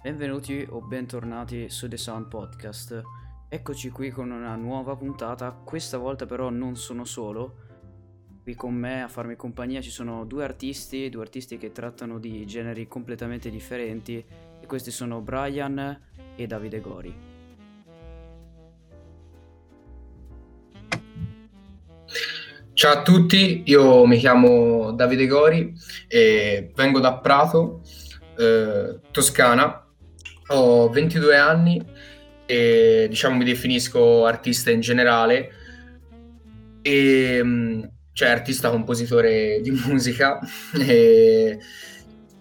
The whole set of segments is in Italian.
Benvenuti o bentornati su The Sound Podcast. Eccoci qui con una nuova puntata. Questa volta però non sono solo. Qui con me a farmi compagnia ci sono due artisti, due artisti che trattano di generi completamente differenti e questi sono Brian e Davide Gori. Ciao a tutti, io mi chiamo Davide Gori e vengo da Prato, eh, Toscana. Ho 22 anni e diciamo mi definisco artista in generale. E mm, cioè artista compositore di musica. E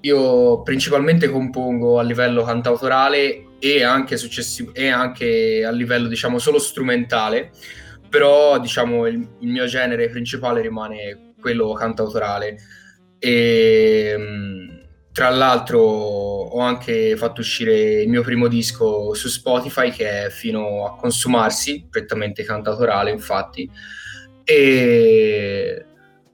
io principalmente compongo a livello cantautorale e anche, successivo, e anche a livello diciamo solo strumentale. Però diciamo il, il mio genere principale rimane quello cantautorale. E mm, tra l'altro ho anche fatto uscire il mio primo disco su Spotify che è fino a consumarsi, prettamente cantautorale infatti. E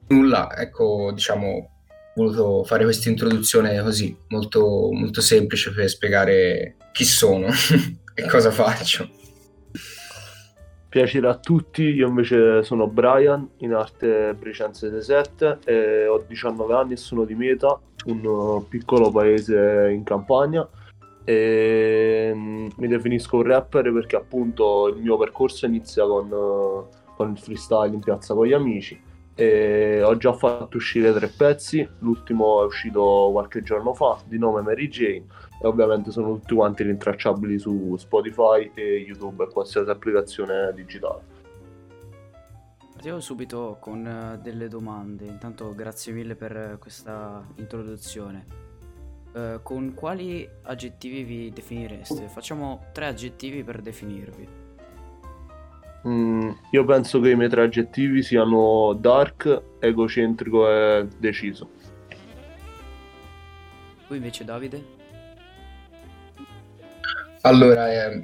nulla, ecco, diciamo, ho voluto fare questa introduzione così, molto, molto semplice per spiegare chi sono e cosa faccio. Piacere a tutti, io invece sono Brian, in arte Bricense 67, e ho 19 anni e sono di Meta, un piccolo paese in Campania e mm, mi definisco un rapper perché appunto il mio percorso inizia con, con il freestyle in piazza con gli amici e ho già fatto uscire tre pezzi, l'ultimo è uscito qualche giorno fa di nome Mary Jane e ovviamente sono tutti quanti rintracciabili su Spotify e YouTube e qualsiasi applicazione digitale. Partiamo subito con eh, delle domande. Intanto grazie mille per questa introduzione. Uh, con quali aggettivi vi definireste? Facciamo tre aggettivi per definirvi. Mm, io penso che i miei tre aggettivi siano dark, egocentrico e deciso. Tu invece Davide? Allora, eh,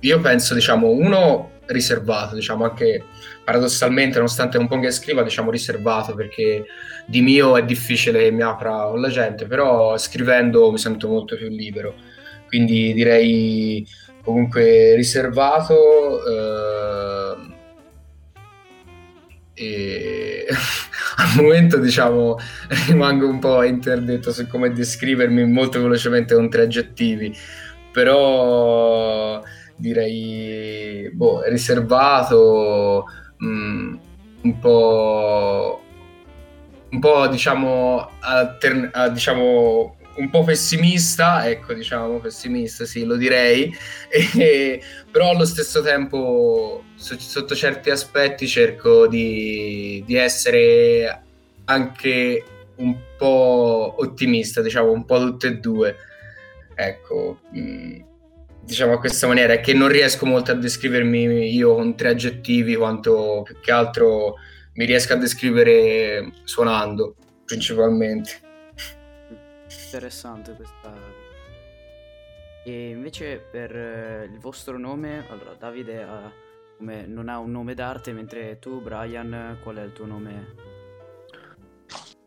io penso, diciamo, uno riservato, diciamo anche paradossalmente, nonostante un po' che scriva, diciamo riservato perché di mio è difficile che mi apra con la gente, però scrivendo mi sento molto più libero. Quindi direi comunque riservato. Eh, e al momento diciamo rimango un po' interdetto su come descrivermi molto velocemente con tre aggettivi però direi boh, riservato, mh, mm, un po' un po' diciamo, altern- diciamo un po' pessimista, ecco diciamo pessimista, sì, lo direi, e, però allo stesso tempo so- sotto certi aspetti cerco di, di essere anche un po' ottimista, diciamo un po' tutte e due. Ecco, mh, mm, diciamo a questa maniera, è che non riesco molto a descrivermi io con tre aggettivi, quanto più che altro mi riesco a descrivere suonando, principalmente. Interessante questa... E invece per eh, il vostro nome, allora Davide ha, come, non ha un nome d'arte, mentre tu Brian, qual è il tuo nome?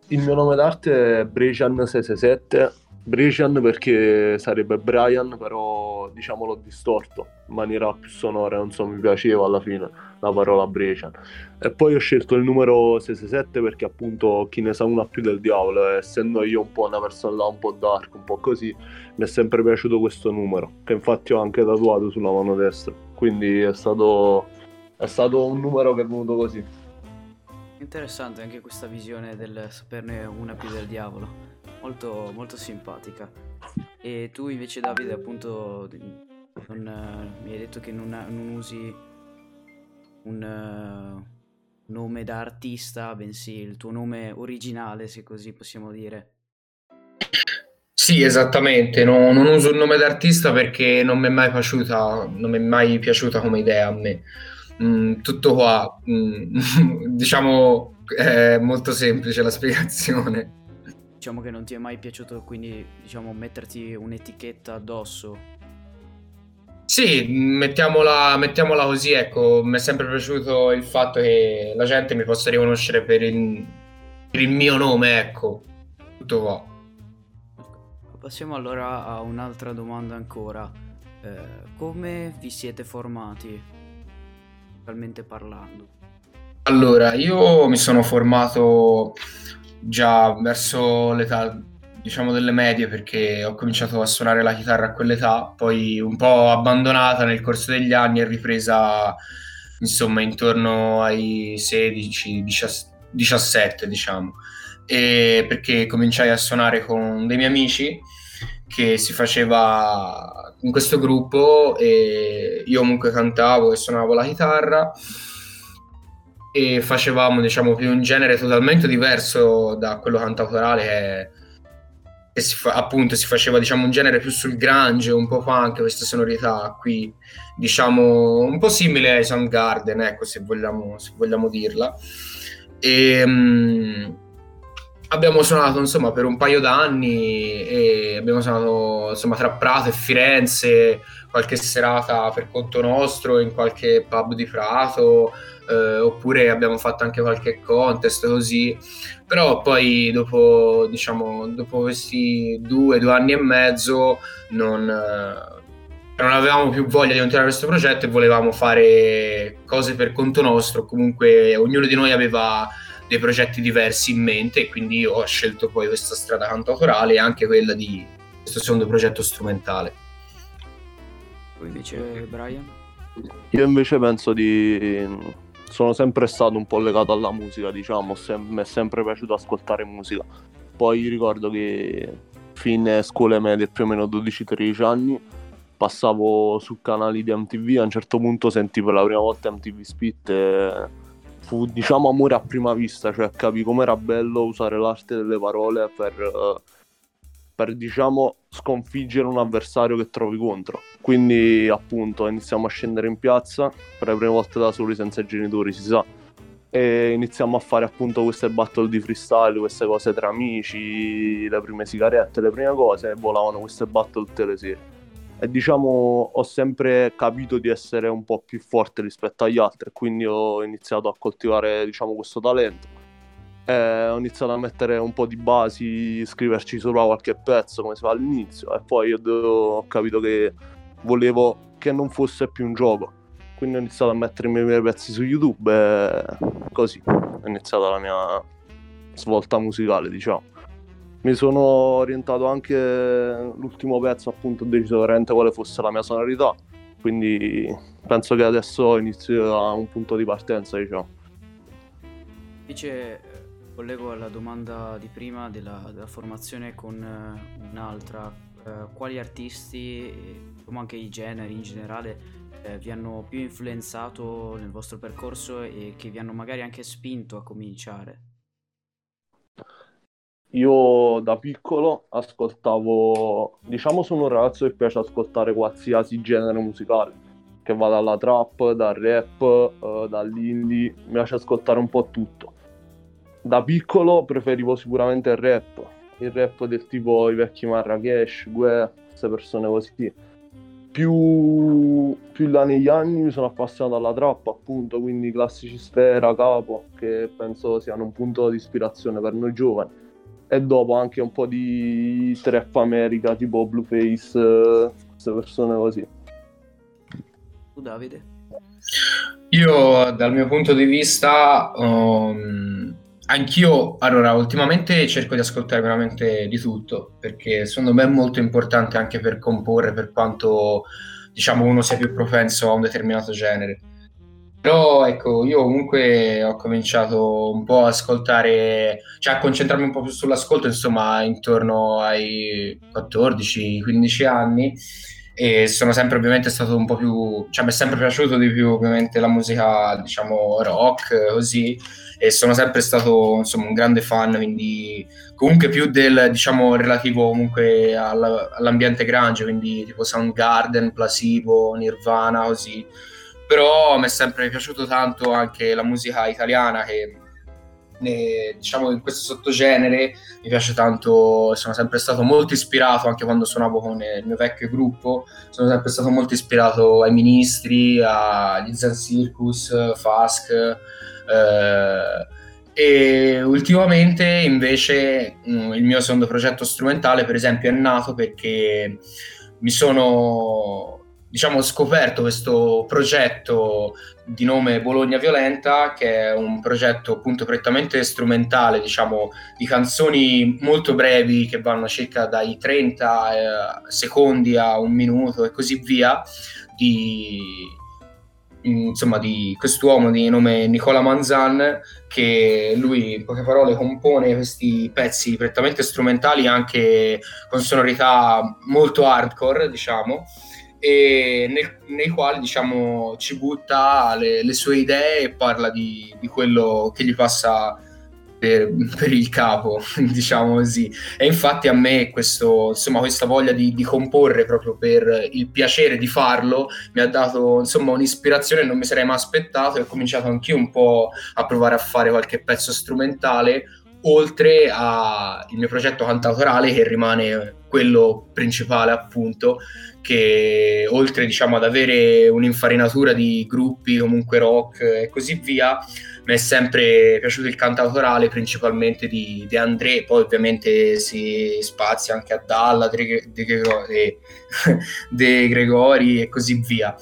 Il mio nome d'arte è Brejan667 Brician perché sarebbe Brian, però diciamo l'ho distorto in maniera più sonora, non so, mi piaceva alla fine la parola Brician. E poi ho scelto il numero 667 perché appunto chi ne sa una più del diavolo, essendo io un po' una persona un po' dark, un po' così, mi è sempre piaciuto questo numero, che infatti ho anche tatuato sulla mano destra, quindi è stato, è stato un numero che è venuto così. Interessante anche questa visione del saperne una più del diavolo molto, molto simpatica. E tu invece Davide appunto non, uh, mi hai detto che non, non usi un uh, nome da artista, bensì il tuo nome originale, se così possiamo dire. Sì, esattamente, no, non uso il nome d'artista perché non mi è mai piaciuta, non mi è mai piaciuta come idea a me. Mm, tutto qua, mm, diciamo, è molto semplice la spiegazione diciamo che non ti è mai piaciuto quindi diciamo metterti un'etichetta addosso sì, mettiamola, mettiamola così, ecco, mi è sempre piaciuto il fatto che la gente mi possa riconoscere per il, per il mio nome, ecco, tutto qua. passiamo allora a un'altra domanda ancora. Eh, come vi siete formati, musicalmente parlando? Allora, io mi sono formato già verso l'età, diciamo, delle medie perché ho cominciato a suonare la chitarra a quell'età, poi un po' abbandonata nel corso degli anni e ripresa, insomma, intorno ai 16, 17, diciamo. E perché cominciai a suonare con dei miei amici che si faceva in questo gruppo e io comunque cantavo e suonavo la chitarra e facevamo diciamo un genere totalmente diverso da quello cantautorale che, che si fa, appunto si faceva diciamo un genere più sul grunge un po' punk questa sonorità qui diciamo un po' simile ai Soundgarden ecco se vogliamo, se vogliamo dirla. E um, abbiamo suonato insomma per un paio d'anni e abbiamo suonato insomma tra Prato e Firenze qualche serata per conto nostro in qualche pub di Prato eh, oppure abbiamo fatto anche qualche contest così però poi dopo diciamo dopo questi due due anni e mezzo non, eh, non avevamo più voglia di continuare questo progetto e volevamo fare cose per conto nostro comunque ognuno di noi aveva dei progetti diversi in mente e quindi ho scelto poi questa strada cantautorale e anche quella di questo secondo progetto strumentale. Tu invece Brian? Io invece penso di... sono sempre stato un po' legato alla musica, diciamo, mi è sempre piaciuto ascoltare musica. Poi ricordo che fine scuole medie, più o meno 12-13 anni, passavo su canali di MTV, a un certo punto sentivo per la prima volta MTV Spit e fu diciamo amore a prima vista, cioè capì com'era bello usare l'arte delle parole per, uh, per diciamo sconfiggere un avversario che trovi contro. Quindi appunto iniziamo a scendere in piazza per le prime volte da soli senza genitori, si sa. E iniziamo a fare appunto queste battle di freestyle, queste cose tra amici, le prime sigarette, le prime cose, e volavano queste battle tutte le sere e diciamo ho sempre capito di essere un po' più forte rispetto agli altri quindi ho iniziato a coltivare diciamo questo talento ho iniziato a mettere un po' di basi scriverci sopra qualche pezzo come si fa all'inizio e poi ho capito che volevo che non fosse più un gioco. Quindi ho iniziato a mettere i miei pezzi su youtube e così è iniziata la mia svolta musicale diciamo. Mi sono orientato anche l'ultimo pezzo appunto ho deciso veramente quale fosse la mia sonorità. Quindi penso che adesso inizio a un punto di partenza diciamo. Invece eh, collego alla domanda di prima della, della formazione con uh, un'altra uh, quali artisti come anche i generi in generale vi hanno più influenzato nel vostro percorso e che vi hanno magari anche spinto a cominciare io da piccolo ascoltavo, diciamo sono un ragazzo che piace ascoltare qualsiasi genere musicale, che va dalla trap, dal rap, uh, dall'indie, mi piace ascoltare un po' tutto. Da piccolo preferivo sicuramente il rap, il rap del tipo i vecchi Marrakesh, Gue, queste persone così. Più, più là negli anni mi sono appassionato alla trap appunto, quindi classici Sfera, Capo, che penso siano un punto di ispirazione per noi giovani e dopo anche un po' di trap America tipo Blueface, eh, queste persone così. Tu Davide? Io dal mio punto di vista, um, anch'io, allora, ultimamente cerco di ascoltare veramente di tutto, perché secondo me è molto importante anche per comporre, per quanto diciamo uno sia più propenso a un determinato genere. Però ecco, io comunque ho cominciato un po' a ascoltare, cioè a concentrarmi un po' più sull'ascolto, insomma, intorno ai 14-15 anni e sono sempre ovviamente stato un po' più, cioè mi è sempre piaciuto di più ovviamente la musica, diciamo, rock, così, e sono sempre stato, insomma, un grande fan, quindi comunque più del, diciamo, relativo comunque all'ambiente grunge, quindi tipo Soundgarden, Placebo, Nirvana, così. Però mi è sempre piaciuto tanto anche la musica italiana che ne, diciamo in questo sottogenere mi piace tanto sono sempre stato molto ispirato anche quando suonavo con il mio vecchio gruppo sono sempre stato molto ispirato ai ministri agli Zen Circus Fask eh, E ultimamente invece mm, il mio secondo progetto strumentale, per esempio, è nato perché mi sono diciamo, scoperto questo progetto di nome Bologna Violenta, che è un progetto appunto prettamente strumentale, diciamo, di canzoni molto brevi che vanno circa dai 30 eh, secondi a un minuto e così via, di, insomma, di quest'uomo di nome Nicola Manzan, che lui in poche parole compone questi pezzi prettamente strumentali anche con sonorità molto hardcore, diciamo e nel, nei quali diciamo ci butta le, le, sue idee e parla di, di quello che gli passa per, per, il capo, diciamo così. E infatti a me questo, insomma, questa voglia di, di, comporre proprio per il piacere di farlo mi ha dato insomma un'ispirazione non mi sarei mai aspettato e ho cominciato anch'io un po' a provare a fare qualche pezzo strumentale oltre al mio progetto cantautorale che rimane quello principale appunto che oltre diciamo ad avere un'infarinatura di gruppi comunque rock e così via mi è sempre piaciuto il cantautorale principalmente di De André. Poi ovviamente si spazia anche a Dalla De, De, De, De Gregori e così via.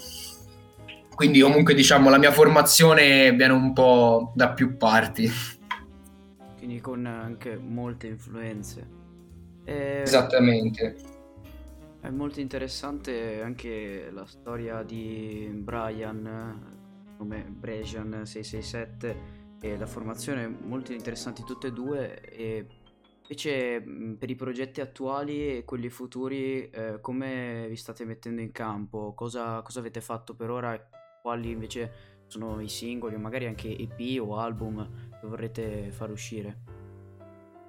Quindi comunque diciamo la mia formazione viene un po' da più parti quindi con anche molte influenze eh, Esattamente. È molto interessante anche la storia di Brian, come Brejan 667, e la formazione molto interessanti tutte e due. E invece per i progetti attuali e quelli futuri, eh, come vi state mettendo in campo? Cosa, cosa avete fatto per ora? Quali invece sono i singoli o magari anche EP o album che vorrete far uscire?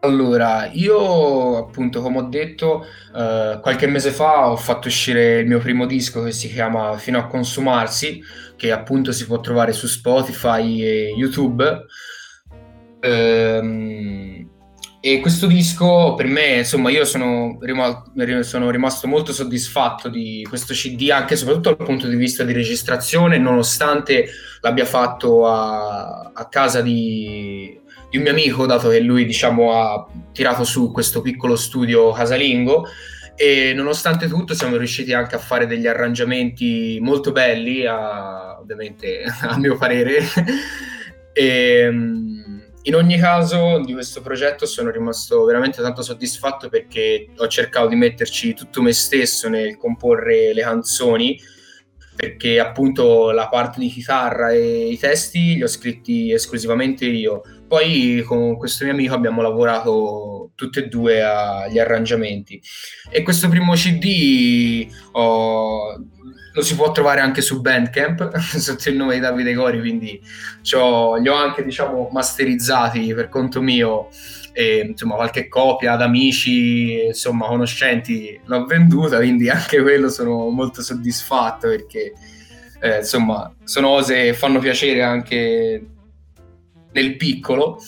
Allora, io appunto, come ho detto, eh, qualche mese fa ho fatto uscire il mio primo disco che si chiama Fino a consumarsi, che appunto si può trovare su Spotify e YouTube. Ehm, e questo disco per me, insomma, io sono, rima- sono rimasto molto soddisfatto di questo CD, anche e soprattutto dal punto di vista di registrazione, nonostante l'abbia fatto a, a casa di di un mio amico, dato che lui diciamo, ha tirato su questo piccolo studio casalingo e nonostante tutto siamo riusciti anche a fare degli arrangiamenti molto belli, a, ovviamente a mio parere. e, ehm, in ogni caso di questo progetto sono rimasto veramente tanto soddisfatto perché ho cercato di metterci tutto me stesso nel comporre le canzoni perché appunto la parte di chitarra e i testi li ho scritti esclusivamente io. Poi con questo mio amico abbiamo lavorato tutti e due agli arrangiamenti. E questo primo CD oh, lo si può trovare anche su Bandcamp sotto il nome di Davide Gori, quindi li ho anche diciamo masterizzati per conto mio e insomma qualche copia ad amici, insomma conoscenti l'ho venduta, quindi anche quello sono molto soddisfatto perché eh, insomma sono cose che fanno piacere anche nel piccolo.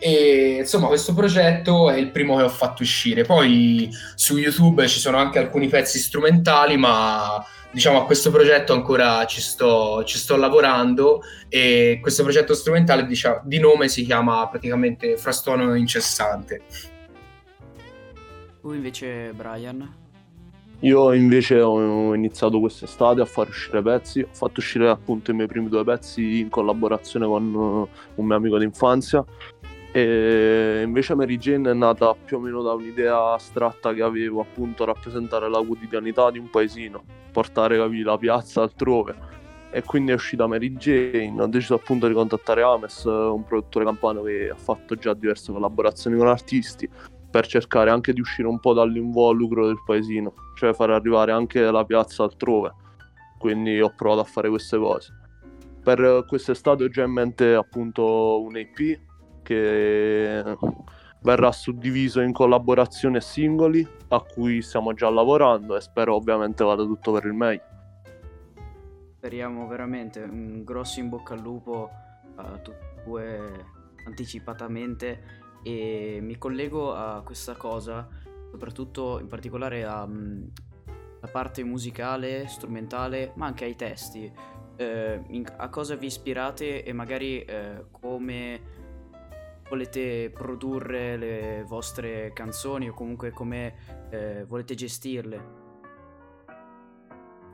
E insomma, questo progetto è il primo che ho fatto uscire. Poi su YouTube ci sono anche alcuni pezzi strumentali, ma diciamo a questo progetto ancora ci sto, ci sto lavorando e questo progetto strumentale diciamo, di nome si chiama praticamente Frastuono Incessante. Tu invece Brian? Io invece ho iniziato quest'estate a far uscire pezzi, ho fatto uscire appunto i miei primi due pezzi in collaborazione con uh, un mio amico d'infanzia e invece Mary Jane è nata più o meno da un'idea astratta che avevo, appunto rappresentare la quotidianità di un paesino, portare capi, la piazza altrove. E quindi è uscita Mary Jane, ho deciso appunto di contattare Ames, un produttore campano che ha fatto già diverse collaborazioni con artisti, per cercare anche di uscire un po' dall'involucro del paesino, cioè fare arrivare anche la piazza altrove. Quindi ho provato a fare queste cose. Per quest'estate ho già in mente appunto un EP che verrà suddiviso in collaborazioni e singoli a cui stiamo già lavorando e spero ovviamente vada tutto per il meglio. Speriamo veramente un grosso in bocca al lupo a tutti e due anticipatamente e mi collego a questa cosa soprattutto in particolare alla parte musicale, strumentale ma anche ai testi. Eh, in, a cosa vi ispirate e magari eh, come volete produrre le vostre canzoni o comunque come eh, volete gestirle?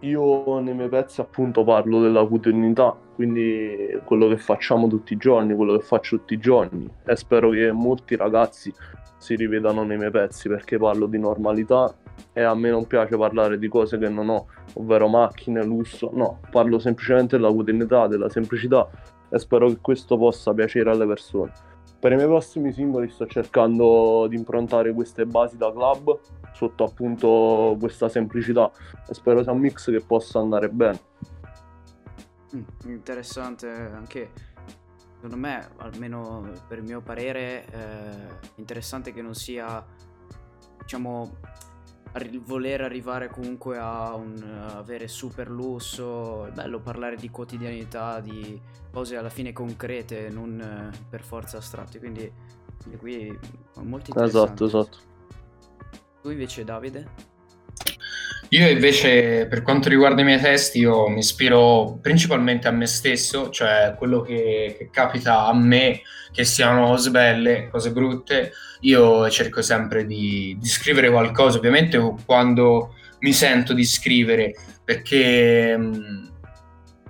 Io nei miei pezzi appunto parlo della quotidianità, quindi quello che facciamo tutti i giorni, quello che faccio tutti i giorni e spero che molti ragazzi si rivedano nei miei pezzi perché parlo di normalità e a me non piace parlare di cose che non ho, ovvero macchine, lusso, no, parlo semplicemente della quotidianità, della semplicità e spero che questo possa piacere alle persone. Per i miei prossimi singoli sto cercando di improntare queste basi da club sotto appunto questa semplicità e spero sia un mix che possa andare bene. Mm, interessante anche secondo me, almeno per il mio parere, eh, interessante che non sia diciamo arri- voler arrivare comunque a un uh, avere super lusso, è bello parlare di quotidianità, di cose alla fine concrete, non uh, per forza astratte, quindi, qui molto interessante. Esatto, esatto. Tu invece Davide? Io invece, per quanto riguarda i miei testi, io mi ispiro principalmente a me stesso, cioè quello che, che capita a me, che siano cose belle, cose brutte, io cerco sempre di, di scrivere qualcosa, ovviamente quando mi sento di scrivere, perché mh,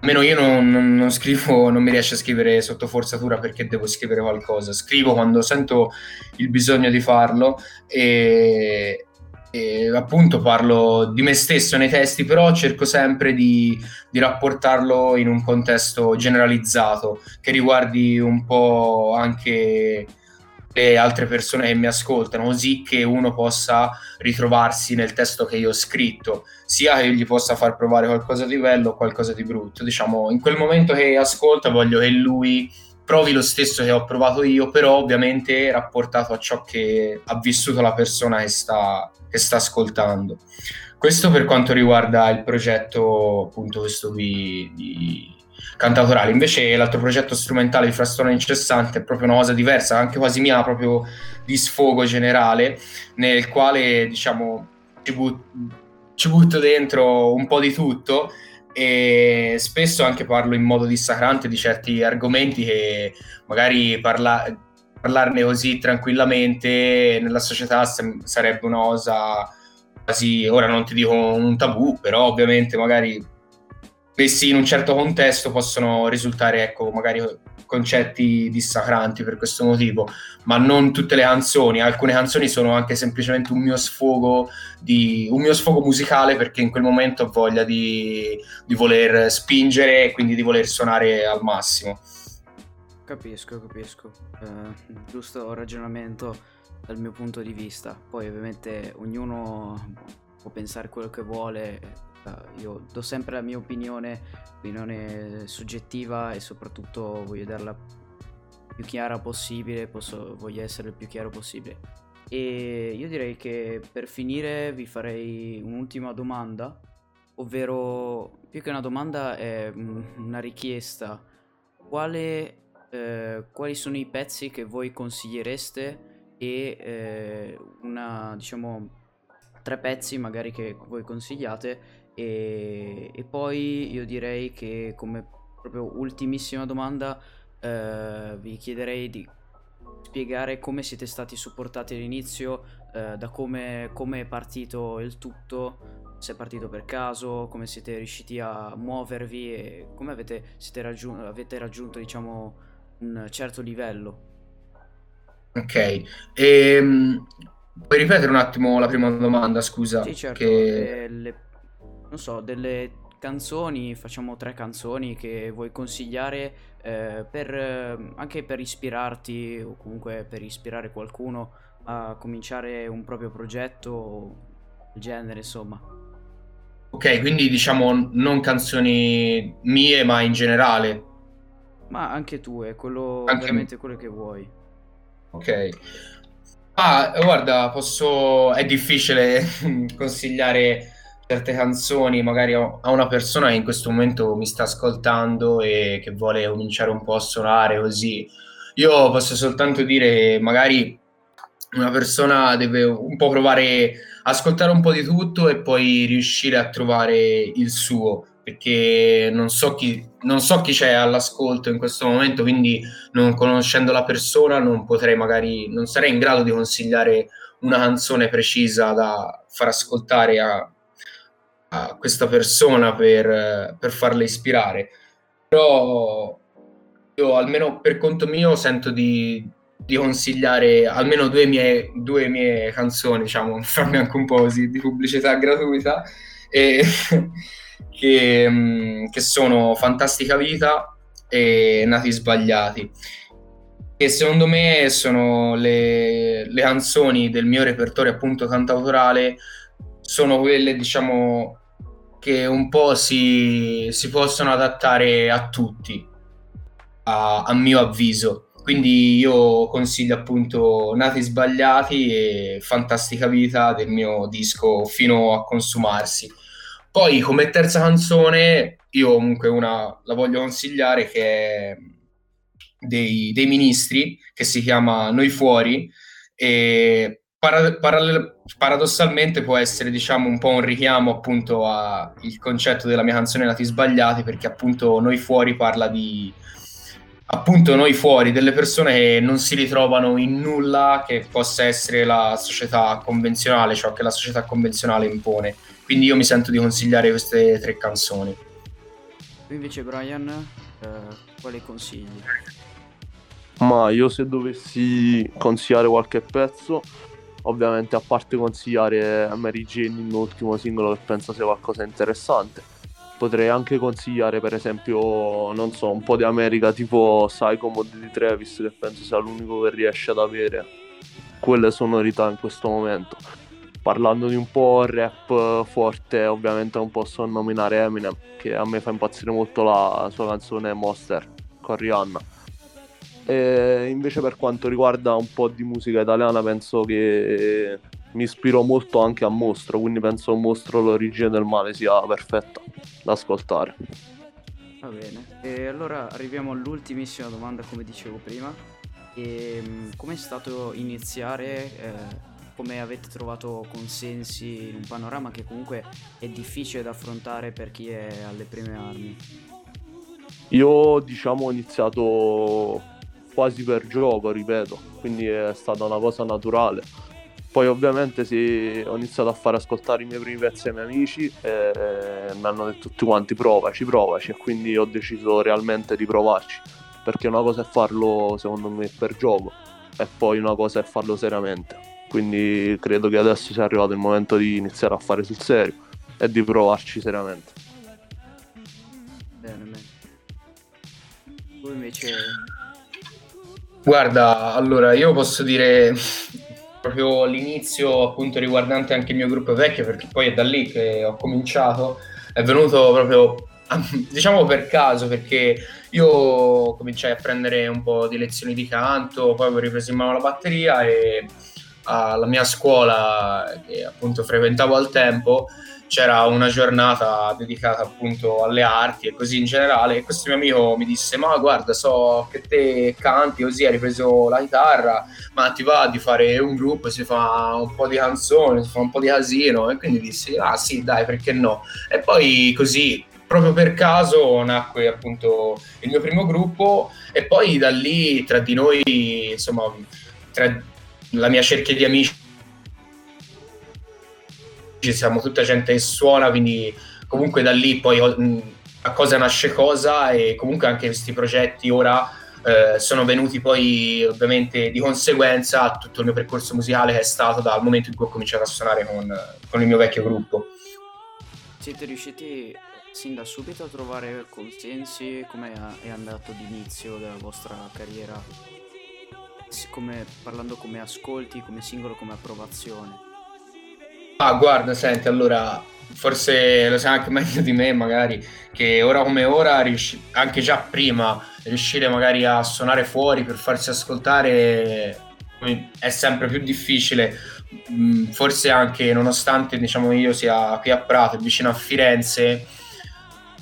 almeno io non, non, non, scrivo, non mi riesco a scrivere sotto forzatura perché devo scrivere qualcosa, scrivo quando sento il bisogno di farlo e, e appunto parlo di me stesso nei testi, però cerco sempre di, di, rapportarlo in un contesto generalizzato che riguardi un po' anche le altre persone che mi ascoltano, così che uno possa ritrovarsi nel testo che io ho scritto, sia che gli possa far provare qualcosa di bello o qualcosa di brutto. Diciamo, in quel momento che ascolta voglio che lui provi lo stesso che ho provato io, però ovviamente rapportato a ciò che ha vissuto la persona che sta, che sta ascoltando. Questo per quanto riguarda il progetto, appunto, questo qui di cantautorale. Invece l'altro progetto strumentale di Frastone Incessante è proprio una cosa diversa, anche quasi mia, proprio di sfogo generale, nel quale, diciamo, ci, but- ci butto dentro un po' di tutto e spesso anche parlo in modo dissacrante di certi argomenti che magari parla- parlarne così tranquillamente nella società sarebbe una cosa quasi, ora non ti dico un tabù, però ovviamente magari messi in un certo contesto possono risultare, ecco, magari concetti dissacranti per questo motivo, ma non tutte le canzoni. Alcune canzoni sono anche semplicemente un mio sfogo, di, un mio sfogo musicale perché in quel momento ho voglia di, di voler spingere e quindi di voler suonare al massimo. Capisco, capisco. Eh, giusto ragionamento dal mio punto di vista. Poi ovviamente ognuno può pensare quello che vuole io do sempre la mia opinione, opinione soggettiva e soprattutto voglio darla più chiara possibile, posso, voglio essere il più chiaro possibile. E io direi che per finire vi farei un'ultima domanda, ovvero più che una domanda è una richiesta. Quale, eh, quali sono i pezzi che voi consigliereste e eh, una, diciamo, tre pezzi magari che voi consigliate e, e poi io direi che come proprio ultimissima domanda eh, vi chiederei di spiegare come siete stati supportati all'inizio, eh, da come, come, è partito il tutto, se è partito per caso, come siete riusciti a muovervi e come avete, raggiun- avete raggiunto diciamo, un certo livello. Ok, ehm, puoi ripetere un attimo la prima domanda, scusa? Sì, certo. Che... Eh, le non so, delle canzoni, facciamo tre canzoni che vuoi consigliare eh, per, eh, anche per ispirarti o comunque per ispirare qualcuno a cominciare un proprio progetto del genere, insomma. Ok, quindi diciamo non canzoni mie, ma in generale. Ma anche tu, è quello, anche veramente quello che vuoi. Ok. Ah, guarda, posso... è difficile consigliare certe canzoni magari a una persona che in questo momento mi sta ascoltando e che vuole cominciare un po' a suonare così. Io posso soltanto dire magari una persona deve un po' provare a ascoltare un po' di tutto e poi riuscire a trovare il suo, perché non so, chi, non so chi c'è all'ascolto in questo momento, quindi non conoscendo la persona non potrei magari, non sarei in grado di consigliare una canzone precisa da far ascoltare a, questa persona per, per farla ispirare. Però io almeno per conto mio sento di, di consigliare almeno due mie, due mie canzoni, diciamo, farmi anche un po' così di pubblicità gratuita, e, che, mm, che sono Fantastica Vita e Nati Sbagliati che secondo me sono le, le, canzoni del mio repertorio appunto cantautorale sono quelle diciamo che un po' si, si possono adattare a tutti a, a, mio avviso. Quindi io consiglio appunto Nati Sbagliati e Fantastica Vita del mio disco Fino a consumarsi. Poi come terza canzone io comunque una la voglio consigliare che è dei, dei ministri che si chiama Noi Fuori e para, para, paradossalmente può essere diciamo un po' un richiamo appunto al concetto della mia canzone Nati Sbagliati perché appunto Noi Fuori parla di appunto noi fuori delle persone che non si ritrovano in nulla che possa essere la società convenzionale, ciò che la società convenzionale impone. Quindi io mi sento di consigliare queste tre canzoni. Tu invece Brian, eh, quali consigli? Ma io se dovessi consigliare qualche pezzo, ovviamente a parte consigliare Mary Jane in ultimo singolo che penso sia qualcosa di interessante, potrei anche consigliare per esempio, non so, un po' di America tipo Psycho Mod di Travis che penso sia l'unico che riesce ad avere quelle sonorità in questo momento. Parlando di un po' rap forte, ovviamente non posso nominare Eminem, che a me fa impazzire molto la sua canzone Monster con Rihanna e invece per quanto riguarda un po' di musica italiana penso che mi ispiro molto anche a Mostro, quindi penso Mostro l'origine del male sia perfetta da ascoltare. Va bene, e allora arriviamo all'ultimissima domanda come dicevo prima. Ehm, com'è stato iniziare? Eh, come avete trovato consensi in un panorama che comunque è difficile da affrontare per chi è alle prime armi? Io diciamo ho iniziato quasi per gioco, ripeto, quindi è stata una cosa naturale. Poi ovviamente sì, ho iniziato a fare ascoltare i miei primi pezzi ai miei amici e mi hanno detto tutti quanti provaci, provaci e quindi ho deciso realmente di provarci, perché una cosa è farlo secondo me per gioco e poi una cosa è farlo seriamente. Quindi credo che adesso sia arrivato il momento di iniziare a fare sul serio e di provarci seriamente. Bene, bene. Voi invece Guarda, allora io posso dire proprio l'inizio appunto riguardante anche il mio gruppo vecchio perché poi è da lì che ho cominciato è venuto proprio diciamo per caso perché io cominciai a prendere un po' di lezioni di canto poi ho ripreso in mano la batteria e alla mia scuola che appunto frequentavo al tempo c'era una giornata dedicata appunto alle arti e così in generale e questo mio amico mi disse ma guarda so che te canti così hai ripreso la chitarra ma ti va di fare un gruppo si fa un po' di canzoni si fa un po' di casino? E quindi dissi ah sì dai perché no? E poi così proprio per caso nacque appunto il mio primo gruppo e poi da lì tra di noi insomma tra la mia cerchia di amici siamo tutta gente che suona, quindi comunque da lì poi a cosa nasce cosa e comunque anche questi progetti ora eh, sono venuti poi ovviamente di conseguenza a tutto il mio percorso musicale che è stato dal momento in cui ho cominciato a suonare con, con il mio vecchio gruppo. Siete riusciti sin da subito a trovare consensi? Come è andato l'inizio della vostra carriera? Come, parlando come ascolti, come singolo, come approvazione? Ah, guarda, senti, allora, forse lo sai anche meglio di me, magari, che ora come ora, anche già prima, riuscire magari a suonare fuori per farsi ascoltare è sempre più difficile. Mm, forse anche nonostante diciamo io sia qui a Prato, vicino a Firenze,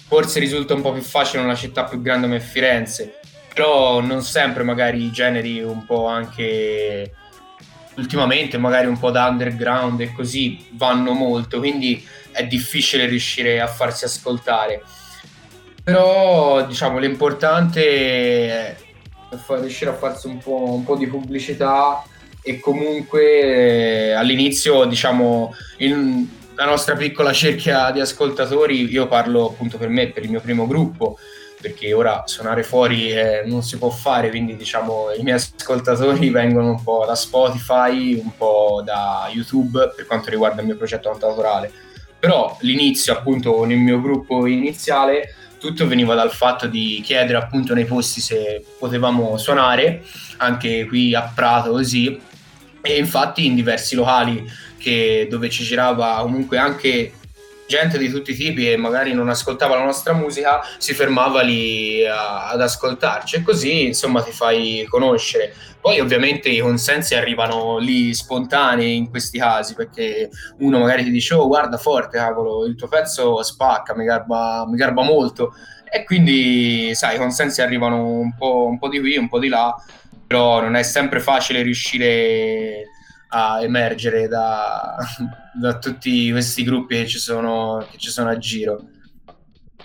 forse risulta un po' più facile in una città più grande come Firenze, però non sempre magari i generi un po' anche ultimamente magari un po' da underground e così vanno molto, quindi è difficile riuscire a farsi ascoltare. Però diciamo l'importante è riuscire a farsi un po', un po di pubblicità e comunque eh, all'inizio diciamo in la nostra piccola cerchia di ascoltatori, io parlo appunto per me, per il mio primo gruppo, perché ora suonare fuori eh, non si può fare, quindi diciamo i miei ascoltatori vengono un po' da Spotify, un po' da YouTube per quanto riguarda il mio progetto autorale. Però l'inizio appunto il mio gruppo iniziale tutto veniva dal fatto di chiedere appunto nei posti se potevamo suonare, anche qui a Prato così, e infatti in diversi locali che, dove ci girava comunque anche gente di tutti i tipi e magari non ascoltava la nostra musica si fermava lì a, ad ascoltarci. E così insomma ti fai conoscere. Poi ovviamente i consensi arrivano lì spontanei in questi casi perché uno magari ti dice oh guarda forte cavolo il tuo pezzo spacca mi garba, mi garba molto. E quindi sai i consensi arrivano un po', un po' di qui un po' di là però non è sempre facile riuscire a emergere da, da tutti questi gruppi che ci, sono, che ci sono a giro.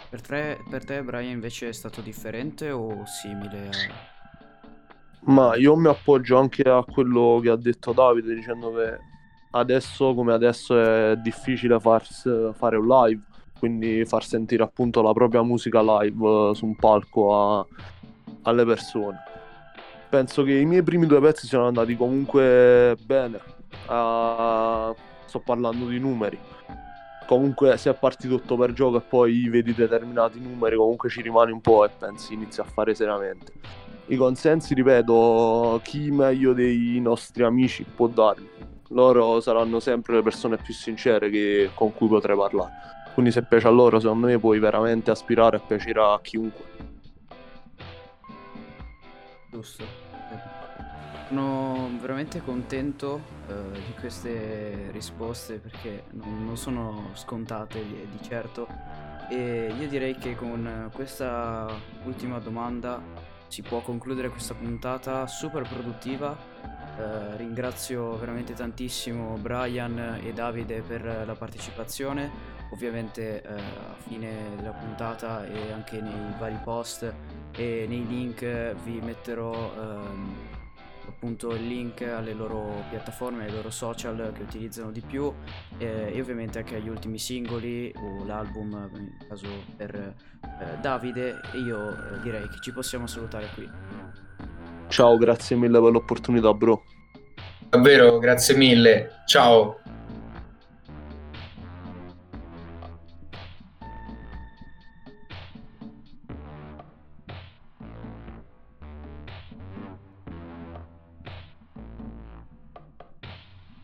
Per te, per te, Brian, invece è stato differente o simile? A... Ma io mi appoggio anche a quello che ha detto Davide, dicendo che adesso come adesso è difficile fars, fare un live, quindi far sentire appunto la propria musica live su un palco a, alle persone penso che i miei primi due pezzi siano andati comunque bene. Uh, sto parlando di numeri. Comunque se è partito tutto per gioco e poi vedi determinati numeri, comunque ci rimani un po' e pensi inizi a fare seriamente. I consensi, ripeto, chi meglio dei nostri amici può darli. Loro saranno sempre le persone più sincere che, con cui potrei parlare. Quindi se piace a loro, secondo me puoi veramente aspirare a piacere a chiunque. Giusto. Sono veramente contento uh, di queste risposte perché non, non sono scontate di, di, certo e io direi che con questa ultima domanda si può concludere questa puntata super produttiva. Uh, ringrazio veramente tantissimo Brian e Davide per la partecipazione. Ovviamente uh, a fine della puntata e anche nei vari post e nei link vi metterò um, appunto il link alle loro piattaforme, ai loro social che utilizzano di più eh, e ovviamente anche agli ultimi singoli o l'album in caso per eh, Davide e io eh, direi che ci possiamo salutare qui. Ciao, grazie mille per l'opportunità bro. Davvero, grazie mille. Ciao.